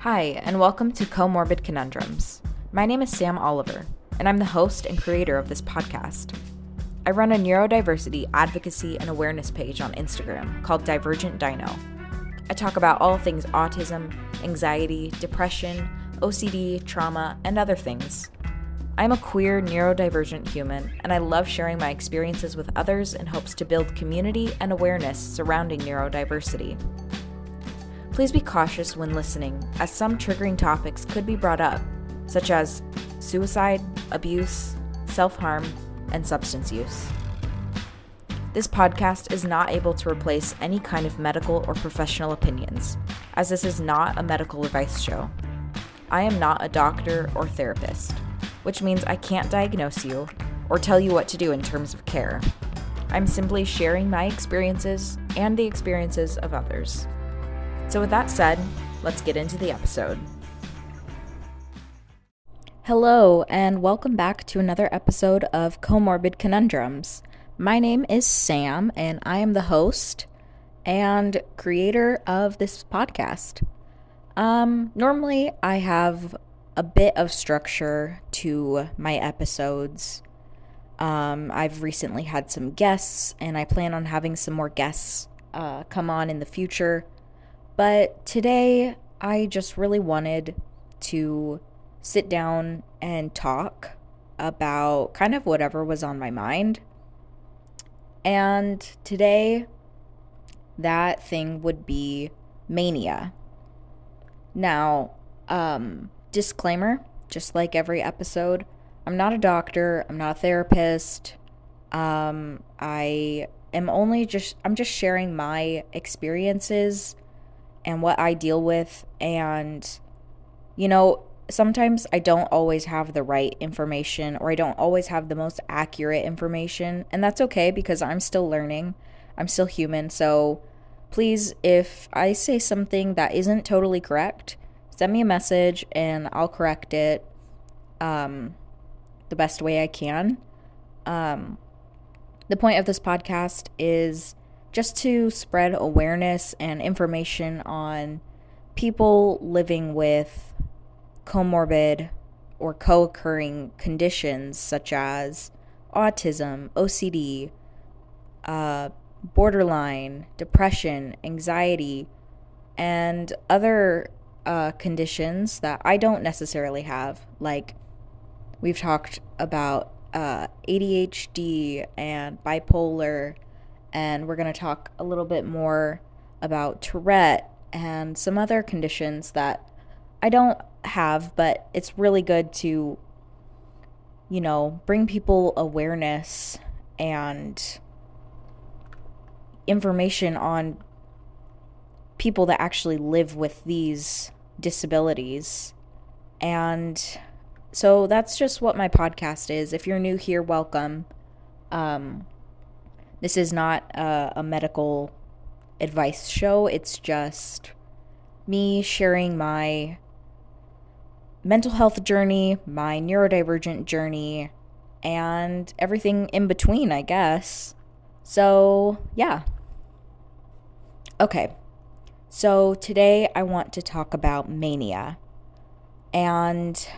Hi, and welcome to Comorbid Conundrums. My name is Sam Oliver, and I'm the host and creator of this podcast. I run a neurodiversity advocacy and awareness page on Instagram called Divergent Dino. I talk about all things autism, anxiety, depression, OCD, trauma, and other things. I'm a queer, neurodivergent human, and I love sharing my experiences with others in hopes to build community and awareness surrounding neurodiversity. Please be cautious when listening, as some triggering topics could be brought up, such as suicide, abuse, self harm, and substance use. This podcast is not able to replace any kind of medical or professional opinions, as this is not a medical advice show. I am not a doctor or therapist, which means I can't diagnose you or tell you what to do in terms of care. I'm simply sharing my experiences and the experiences of others. So, with that said, let's get into the episode. Hello, and welcome back to another episode of Comorbid Conundrums. My name is Sam, and I am the host and creator of this podcast. Um, normally, I have a bit of structure to my episodes. Um, I've recently had some guests, and I plan on having some more guests uh, come on in the future. But today, I just really wanted to sit down and talk about kind of whatever was on my mind. And today, that thing would be mania. Now, um, disclaimer just like every episode, I'm not a doctor, I'm not a therapist. Um, I am only just, I'm just sharing my experiences and what I deal with. And, you know, sometimes I don't always have the right information or I don't always have the most accurate information. And that's okay because I'm still learning, I'm still human. So please, if I say something that isn't totally correct, send me a message and I'll correct it um, the best way I can. Um, the point of this podcast is just to spread awareness and information on people living with comorbid or co occurring conditions such as autism, OCD, uh, borderline, depression, anxiety, and other uh, conditions that I don't necessarily have. Like, we've talked about uh, ADHD and bipolar and we're going to talk a little bit more about Tourette and some other conditions that I don't have, but it's really good to, you know, bring people awareness and information on people that actually live with these disabilities. And so that's just what my podcast is. If you're new here, welcome. Um, this is not a, a medical advice show, it's just me sharing my mental health journey, my neurodivergent journey, and everything in between, I guess. So, yeah. Okay. So, today I want to talk about mania. And,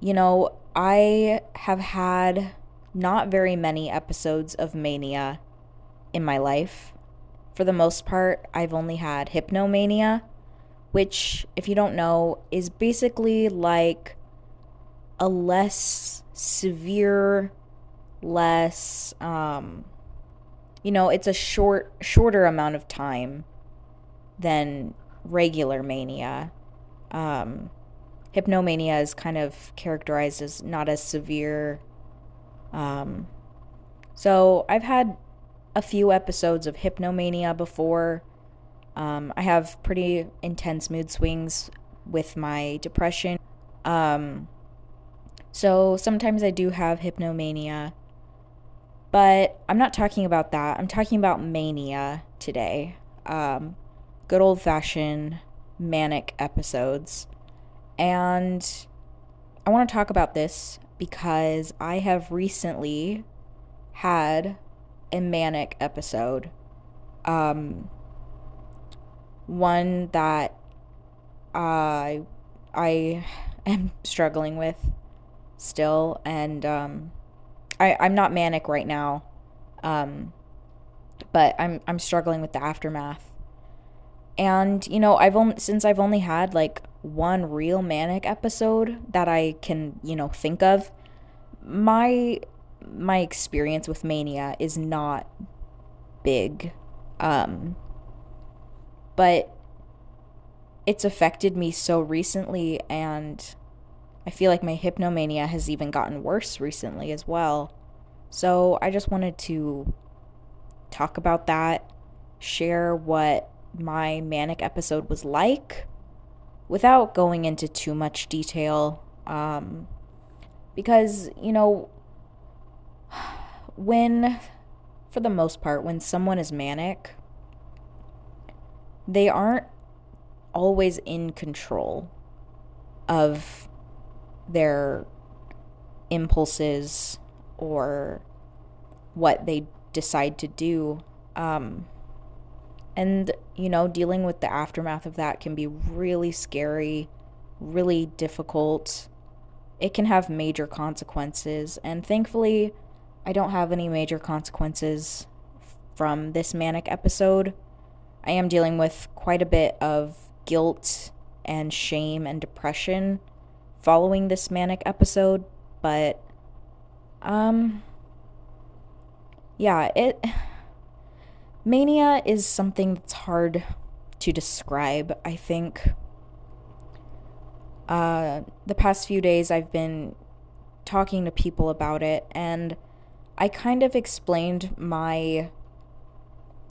you know, I have had not very many episodes of mania in my life. For the most part, I've only had hypnomania, which, if you don't know, is basically like a less severe, less, um, you know, it's a short, shorter amount of time than regular mania. Um, hypnomania is kind of characterized as not as severe um, so I've had a few episodes of hypnomania before. Um, I have pretty intense mood swings with my depression. Um, so sometimes I do have hypnomania. But I'm not talking about that. I'm talking about mania today. Um, good old fashioned manic episodes. And I want to talk about this because I have recently had a manic episode. Um, one that I I am struggling with still, and um, I I'm not manic right now, um, but I'm I'm struggling with the aftermath. And you know, I've only since I've only had like one real manic episode that I can you know think of. My my experience with mania is not big, um, but it's affected me so recently and I feel like my hypnomania has even gotten worse recently as well. So I just wanted to talk about that, share what my manic episode was like without going into too much detail. Um, because, you know, when, for the most part, when someone is manic, they aren't always in control of their impulses or what they decide to do. Um, and, you know, dealing with the aftermath of that can be really scary, really difficult. It can have major consequences. And thankfully, I don't have any major consequences from this manic episode. I am dealing with quite a bit of guilt and shame and depression following this manic episode, but um yeah, it mania is something that's hard to describe, I think. Uh the past few days I've been talking to people about it and I kind of explained my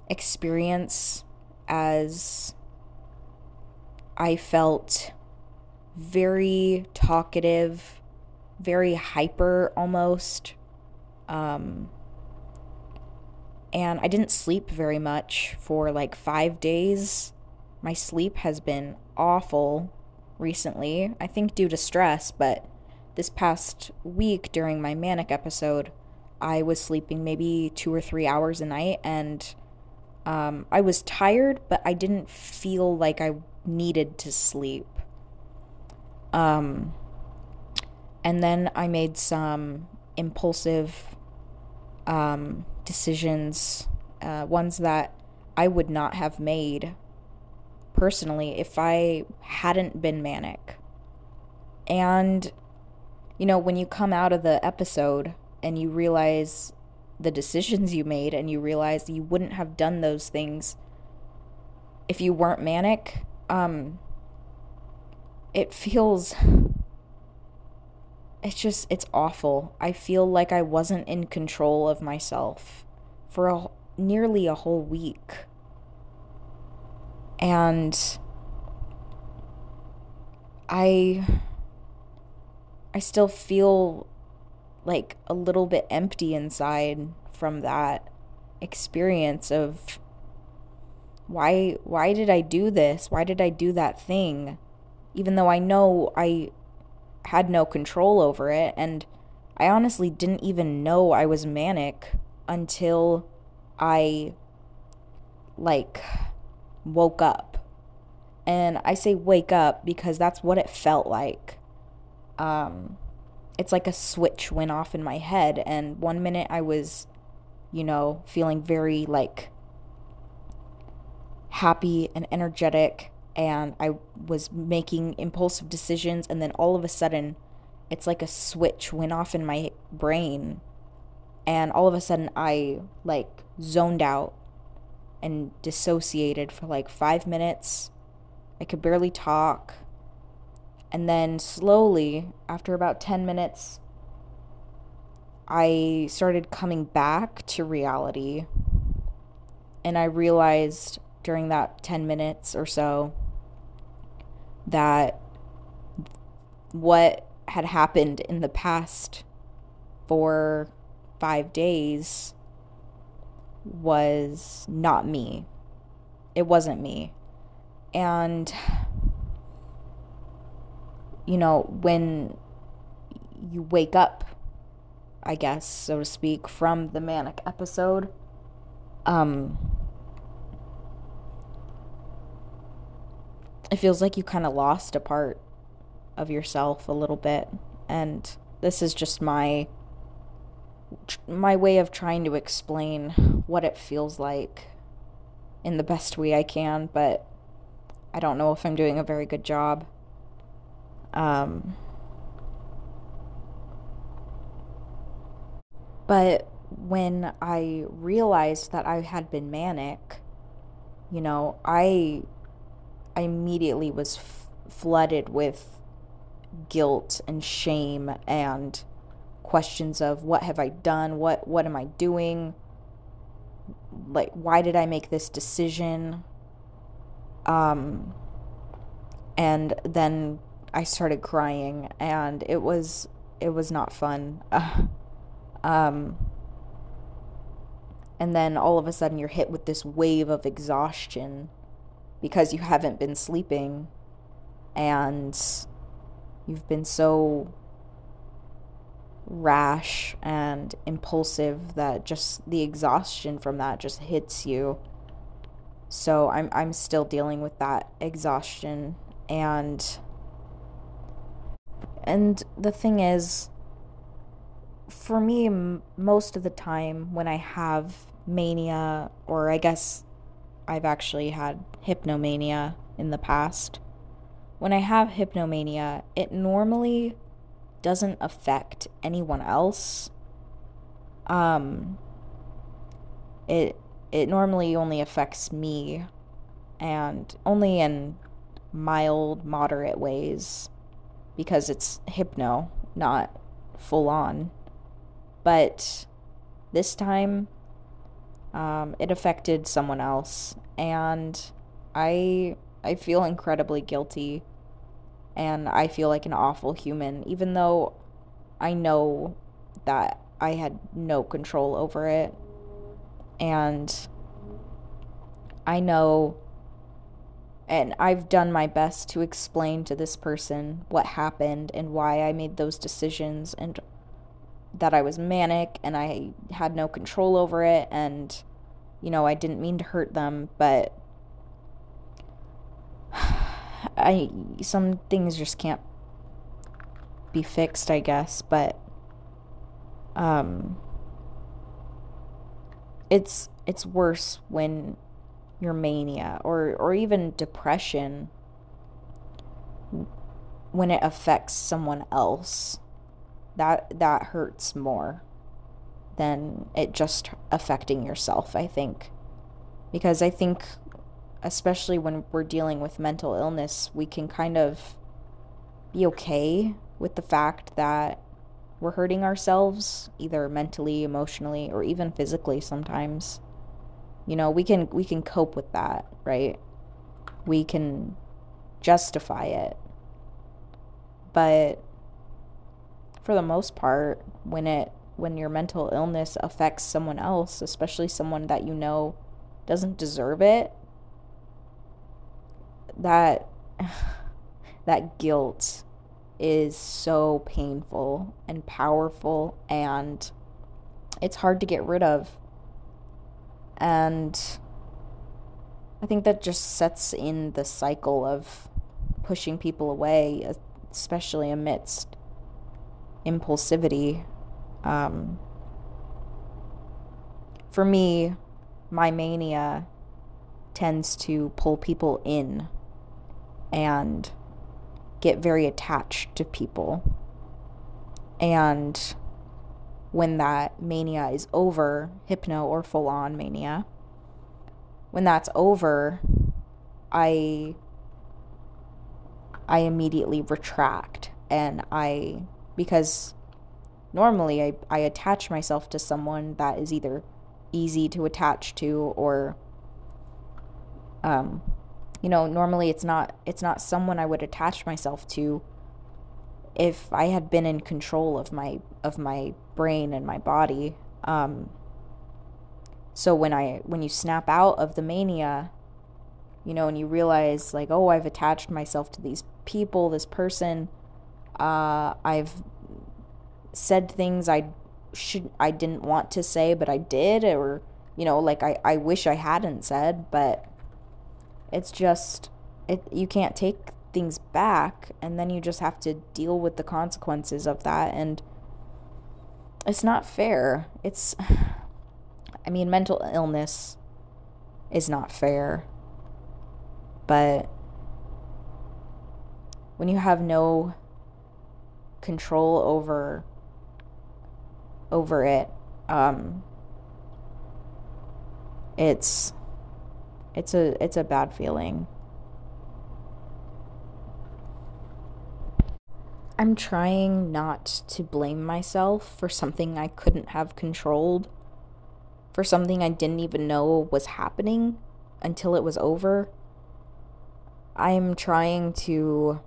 experience as I felt very talkative, very hyper almost. Um, and I didn't sleep very much for like five days. My sleep has been awful recently, I think due to stress, but this past week during my manic episode, I was sleeping maybe two or three hours a night and um, I was tired, but I didn't feel like I needed to sleep. Um, and then I made some impulsive um, decisions, uh, ones that I would not have made personally if I hadn't been manic. And, you know, when you come out of the episode and you realize the decisions you made and you realize you wouldn't have done those things if you weren't manic, um it feels it's just it's awful. I feel like I wasn't in control of myself for a, nearly a whole week. And I I still feel like a little bit empty inside from that experience of why why did I do this? Why did I do that thing? Even though I know I had no control over it and I honestly didn't even know I was manic until I like woke up. And I say wake up because that's what it felt like. Um it's like a switch went off in my head and one minute I was you know feeling very like happy and energetic and I was making impulsive decisions and then all of a sudden it's like a switch went off in my brain and all of a sudden I like zoned out and dissociated for like 5 minutes. I could barely talk. And then slowly after about 10 minutes I started coming back to reality and I realized during that 10 minutes or so that what had happened in the past four, five days was not me. It wasn't me. And, you know, when you wake up, I guess, so to speak, from the manic episode, um, it feels like you kind of lost a part of yourself a little bit and this is just my my way of trying to explain what it feels like in the best way I can, but I don't know if I'm doing a very good job. Um, but when I realized that I had been manic, you know, I I immediately was f- flooded with guilt and shame and questions of what have I done? What what am I doing? Like why did I make this decision? Um and then I started crying and it was it was not fun. um and then all of a sudden you're hit with this wave of exhaustion because you haven't been sleeping and you've been so rash and impulsive that just the exhaustion from that just hits you. So I'm I'm still dealing with that exhaustion and and the thing is for me m- most of the time when I have mania or I guess I've actually had hypnomania in the past. When I have hypnomania, it normally doesn't affect anyone else. Um it it normally only affects me and only in mild moderate ways because it's hypno, not full on. But this time um, it affected someone else and I I feel incredibly guilty and I feel like an awful human, even though I know that I had no control over it. And I know, and I've done my best to explain to this person what happened and why I made those decisions and that I was manic and I had no control over it and, you know, I didn't mean to hurt them, but I some things just can't be fixed, I guess, but um it's it's worse when your mania or or even depression when it affects someone else that that hurts more than it just affecting yourself i think because i think especially when we're dealing with mental illness, we can kind of be okay with the fact that we're hurting ourselves either mentally, emotionally, or even physically sometimes. You know, we can we can cope with that, right? We can justify it. But for the most part, when it when your mental illness affects someone else, especially someone that you know doesn't deserve it, that that guilt is so painful and powerful and it's hard to get rid of. And I think that just sets in the cycle of pushing people away, especially amidst impulsivity. Um, for me, my mania tends to pull people in and get very attached to people. And when that mania is over, hypno or full on mania, when that's over, I I immediately retract and I because normally I, I attach myself to someone that is either easy to attach to or um, you know, normally it's not it's not someone I would attach myself to if I had been in control of my of my brain and my body. Um, so when I when you snap out of the mania, you know, and you realize like, oh, I've attached myself to these people, this person. Uh, I've said things I should I didn't want to say, but I did, or you know, like I I wish I hadn't said, but it's just it you can't take things back and then you just have to deal with the consequences of that and it's not fair. It's I mean mental illness is not fair. But when you have no control over over it um it's it's a it's a bad feeling I'm trying not to blame myself for something I couldn't have controlled, for something I didn't even know was happening until it was over. I'm trying to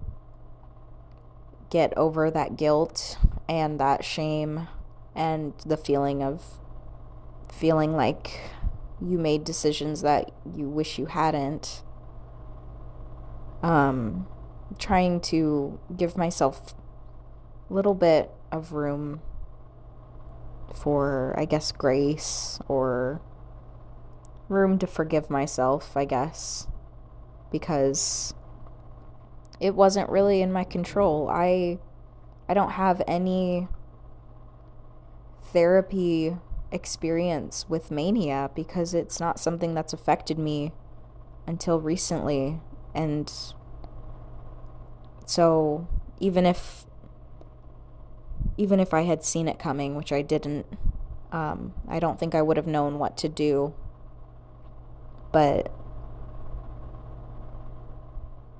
get over that guilt and that shame and the feeling of feeling like you made decisions that you wish you hadn't. Um, trying to give myself a little bit of room for, I guess, grace or room to forgive myself, I guess, because it wasn't really in my control. I I don't have any therapy experience with mania because it's not something that's affected me until recently and so even if even if I had seen it coming, which I didn't, um, I don't think I would have known what to do. But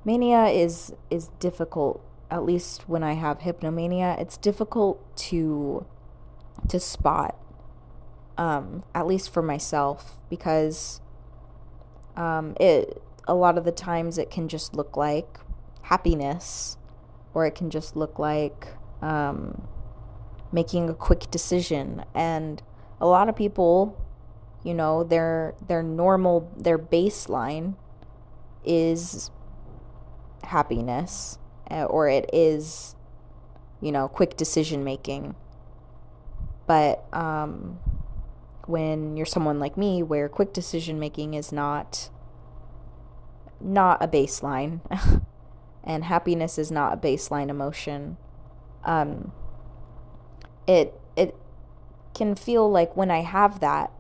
mania is is difficult. At least when I have hypnomania, it's difficult to to spot. Um, at least for myself, because um, it a lot of the times it can just look like happiness, or it can just look like um, making a quick decision. And a lot of people, you know, their their normal their baseline is happiness, uh, or it is, you know, quick decision making. But um, when you're someone like me, where quick decision making is not not a baseline and happiness is not a baseline emotion. Um, it it can feel like when I have that,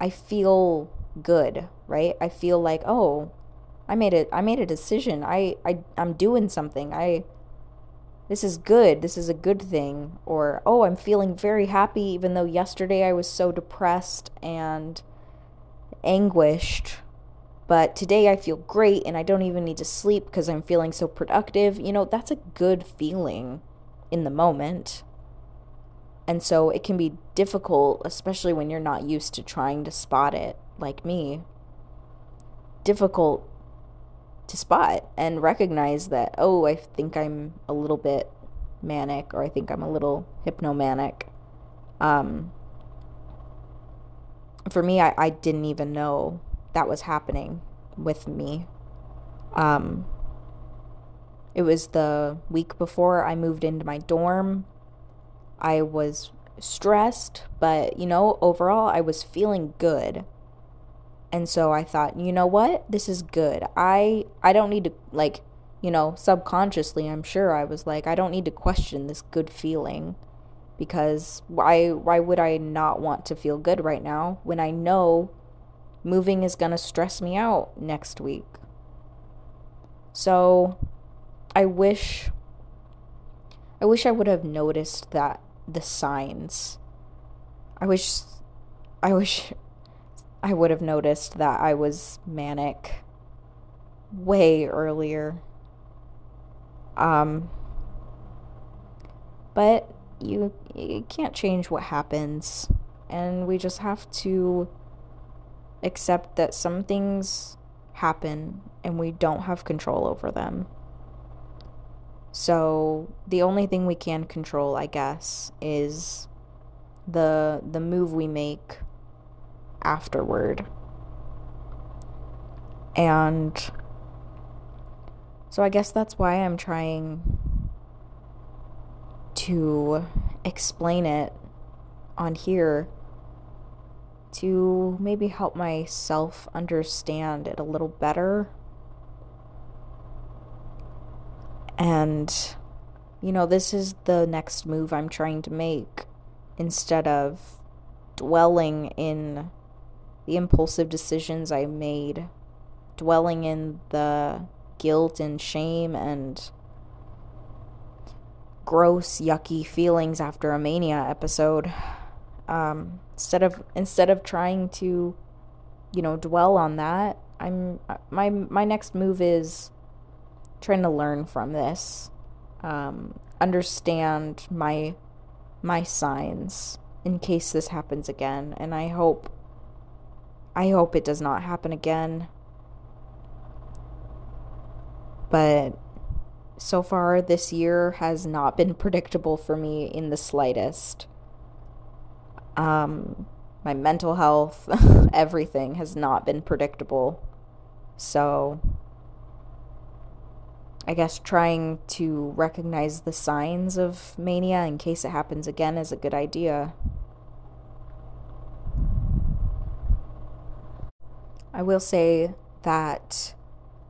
I feel good, right? I feel like, oh, I made it I made a decision. I, I I'm doing something. I this is good. This is a good thing. Or, oh, I'm feeling very happy even though yesterday I was so depressed and anguished but today I feel great and I don't even need to sleep because I'm feeling so productive. You know, that's a good feeling in the moment. And so it can be difficult, especially when you're not used to trying to spot it, like me. Difficult to spot and recognize that, oh, I think I'm a little bit manic or I think I'm a little hypnomanic. Um, for me, I, I didn't even know that was happening with me. Um, it was the week before I moved into my dorm. I was stressed, but you know, overall, I was feeling good. And so I thought, you know what? This is good. I I don't need to like, you know, subconsciously, I'm sure I was like, I don't need to question this good feeling because why why would I not want to feel good right now when I know moving is going to stress me out next week. So I wish I wish I would have noticed that the signs. I wish I wish I would have noticed that I was manic way earlier. Um but you you can't change what happens and we just have to accept that some things happen and we don't have control over them. So the only thing we can control, I guess, is the the move we make afterward. And so I guess that's why I'm trying to explain it on here to maybe help myself understand it a little better. And, you know, this is the next move I'm trying to make instead of dwelling in the impulsive decisions I made, dwelling in the guilt and shame and gross, yucky feelings after a mania episode. Um, instead of instead of trying to, you know, dwell on that, I'm my my next move is trying to learn from this, um, understand my my signs in case this happens again, and I hope I hope it does not happen again. But so far this year has not been predictable for me in the slightest. Um my mental health, everything has not been predictable. So I guess trying to recognize the signs of mania in case it happens again is a good idea. I will say that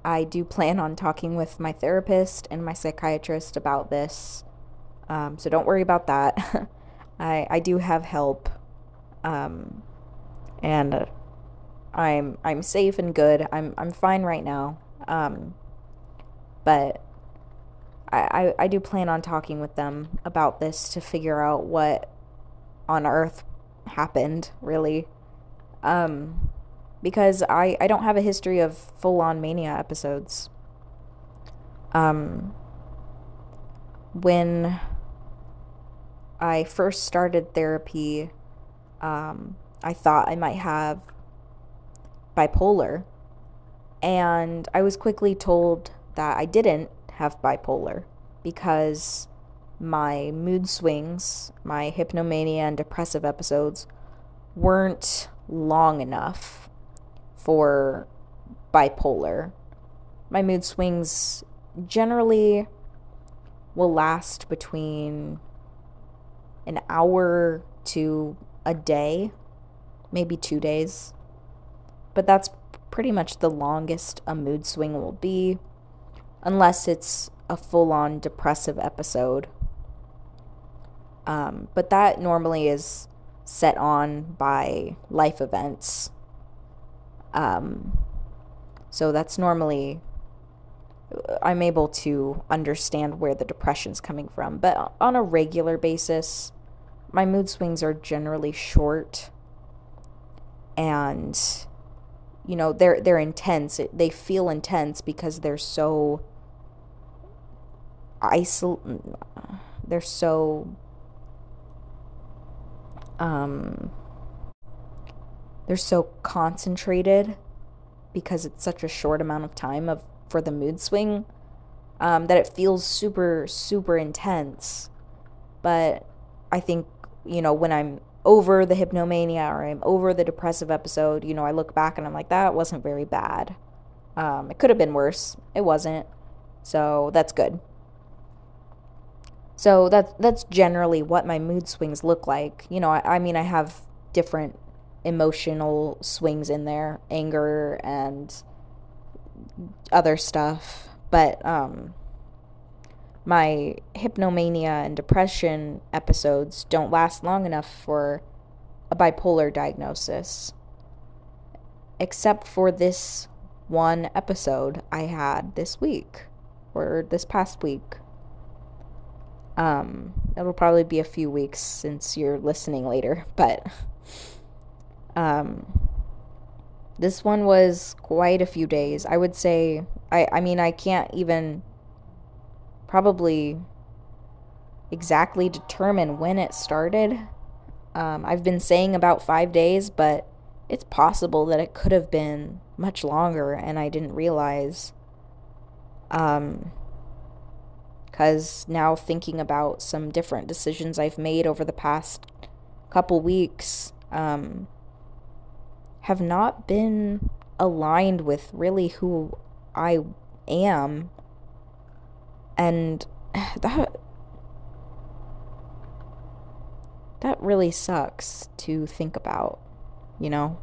I do plan on talking with my therapist and my psychiatrist about this. Um, so don't worry about that. I, I do have help. Um, and I'm I'm safe and good. I'm I'm fine right now. Um, but I, I, I do plan on talking with them about this to figure out what on earth happened, really. Um, because I, I don't have a history of full on mania episodes. Um, when I first started therapy, um, I thought I might have bipolar. And I was quickly told that I didn't have bipolar because my mood swings, my hypnomania and depressive episodes weren't long enough for bipolar. My mood swings generally will last between an hour to a day, maybe two days. But that's pretty much the longest a mood swing will be, unless it's a full on depressive episode. Um, but that normally is set on by life events. Um, so that's normally, I'm able to understand where the depression's coming from. But on a regular basis, my mood swings are generally short and you know they're they're intense they feel intense because they're so isol they're so um they're so concentrated because it's such a short amount of time of for the mood swing um, that it feels super super intense but i think you know when i'm over the hypnomania or I'm over the depressive episode, you know, I look back and I'm like, that wasn't very bad. Um, it could have been worse. It wasn't. So that's good. So that's that's generally what my mood swings look like. You know, I, I mean, I have different emotional swings in there, anger and other stuff, but um, my hypnomania and depression episodes don't last long enough for a bipolar diagnosis. Except for this one episode I had this week or this past week. Um, it'll probably be a few weeks since you're listening later, but um this one was quite a few days. I would say I I mean I can't even probably exactly determine when it started. Um, I've been saying about five days, but it's possible that it could have been much longer and I didn't realize. Um, because now thinking about some different decisions I've made over the past couple weeks um, have not been aligned with really who I am and that that really sucks to think about, you know?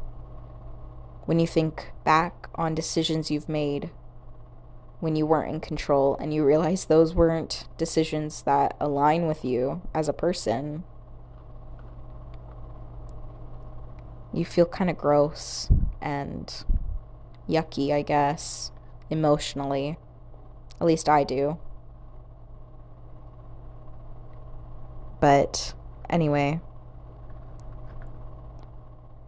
When you think back on decisions you've made when you weren't in control and you realize those weren't decisions that align with you as a person, you feel kind of gross and yucky, I guess, emotionally. At least I do. But anyway,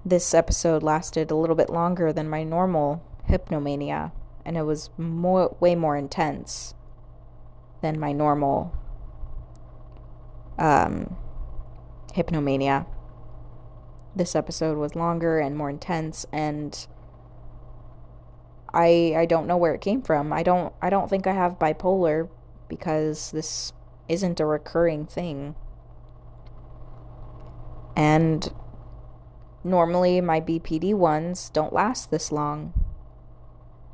this episode lasted a little bit longer than my normal hypnomania, and it was way more intense than my normal um, hypnomania. This episode was longer and more intense, and I I don't know where it came from. I don't I don't think I have bipolar because this isn't a recurring thing. And normally my BPD ones don't last this long.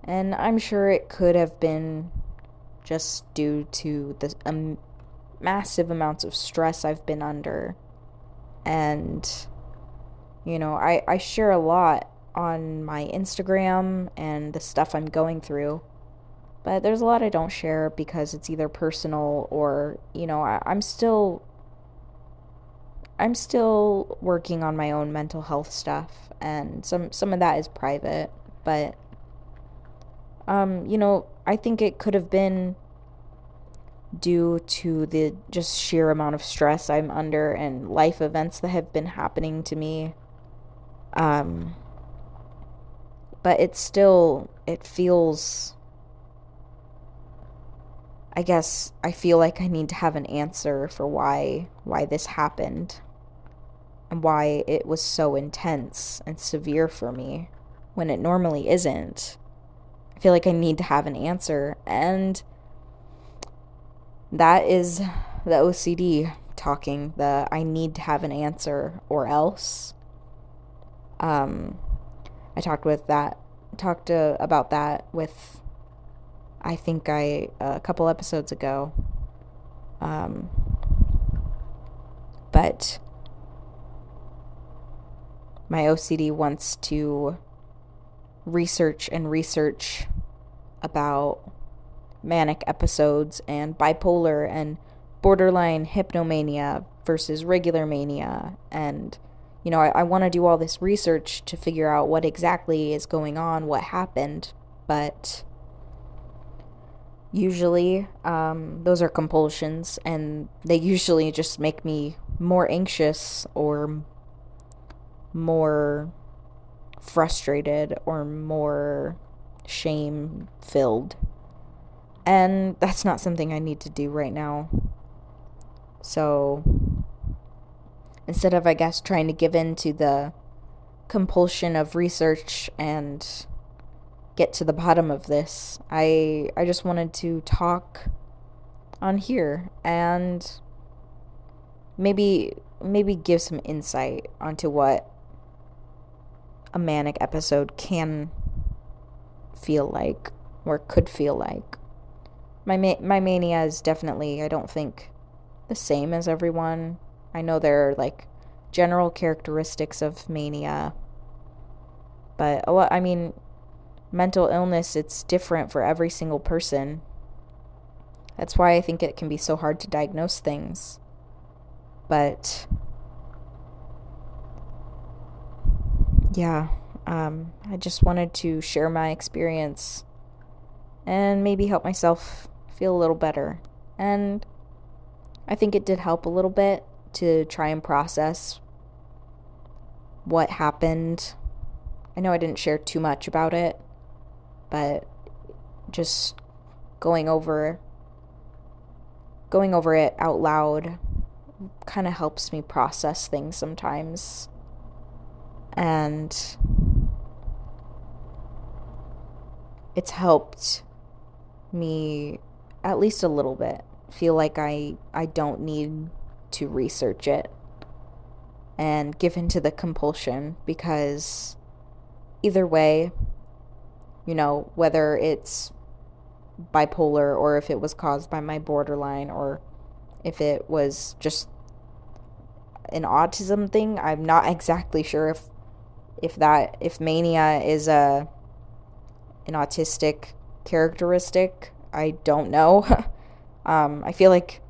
And I'm sure it could have been just due to the um, massive amounts of stress I've been under. And, you know, I, I share a lot on my Instagram and the stuff I'm going through. But there's a lot I don't share because it's either personal or, you know, I, I'm still I'm still working on my own mental health stuff and some some of that is private, but um, you know, I think it could have been due to the just sheer amount of stress I'm under and life events that have been happening to me. Um, but it's still, it feels, I guess I feel like I need to have an answer for why, why this happened and why it was so intense and severe for me when it normally isn't. I feel like I need to have an answer. And that is the OCD talking, the I need to have an answer or else. Um, I talked with that, talked uh, about that with, I think I, uh, a couple episodes ago. Um, but my OCD wants to research and research about manic episodes and bipolar and borderline hypnomania versus regular mania. And, you know, I, I want to do all this research to figure out what exactly is going on, what happened. But usually, um, those are compulsions, and they usually just make me more anxious or more frustrated or more shame filled. And that's not something I need to do right now. So instead of, I guess, trying to give in to the compulsion of research and get to the bottom of this, I I just wanted to talk on here and maybe maybe give some insight onto what a manic episode can feel like or could feel like. My ma- my mania is definitely I don't think the same as everyone. I know there are like general characteristics of mania. But a lot I mean mental illness it's different for every single person. That's why I think it can be so hard to diagnose things. But yeah, um, I just wanted to share my experience and maybe help myself feel a little better. And I think it did help a little bit to try and process what happened. I know I didn't share too much about it, but just going over going over it out loud kind of helps me process things sometimes and it's helped me at least a little bit feel like I I don't need to research it and give in to the compulsion because either way you know whether it's bipolar or if it was caused by my borderline or if it was just an autism thing I'm not exactly sure if if that if mania is a an autistic characteristic. I don't know. um, I feel like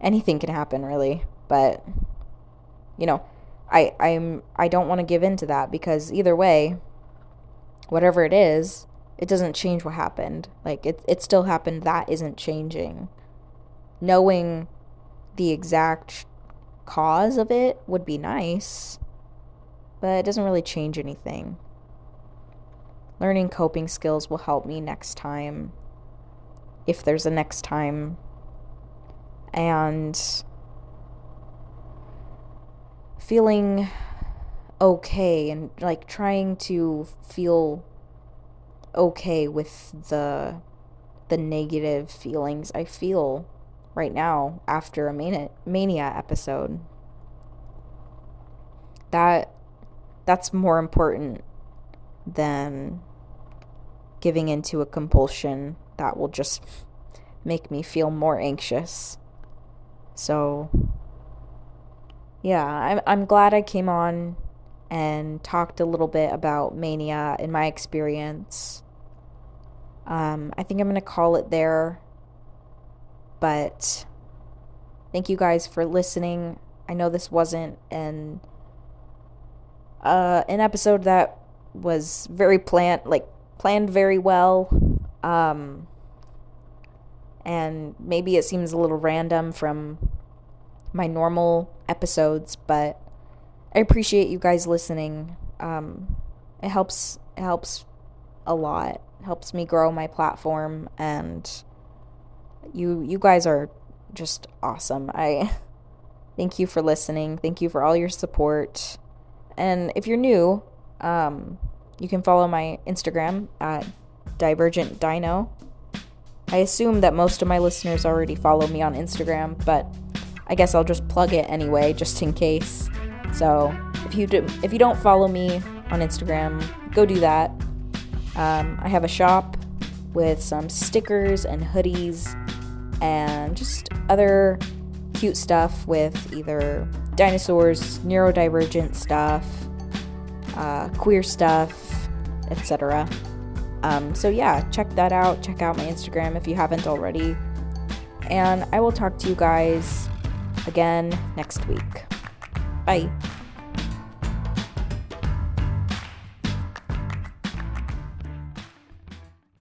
anything can happen, really. But, you know, I, I'm, I don't want to give in to that because either way, whatever it is, it doesn't change what happened. Like, it, it still happened. That isn't changing. Knowing the exact cause of it would be nice, but it doesn't really change anything. Learning coping skills will help me next time, if there's a next time. And feeling okay and like trying to feel okay with the the negative feelings I feel right now after a mania, mania episode. That that's more important than giving into a compulsion that will just make me feel more anxious. So yeah, I'm I'm glad I came on and talked a little bit about mania in my experience. Um, I think I'm gonna call it there. But thank you guys for listening. I know this wasn't an uh, an episode that was very planned, like planned very well. Um, and maybe it seems a little random from my normal episodes, but I appreciate you guys listening. Um, it helps it helps a lot. It helps me grow my platform and you you guys are just awesome. I thank you for listening. Thank you for all your support. And if you're new, um, you can follow my Instagram at Divergent Dino. I assume that most of my listeners already follow me on Instagram, but I guess I'll just plug it anyway, just in case. So if you do, if you don't follow me on Instagram, go do that. Um, I have a shop with some stickers and hoodies and just other cute stuff with either dinosaurs, neurodivergent stuff, uh, queer stuff, etc. Um, so, yeah, check that out. Check out my Instagram if you haven't already. And I will talk to you guys again next week. Bye.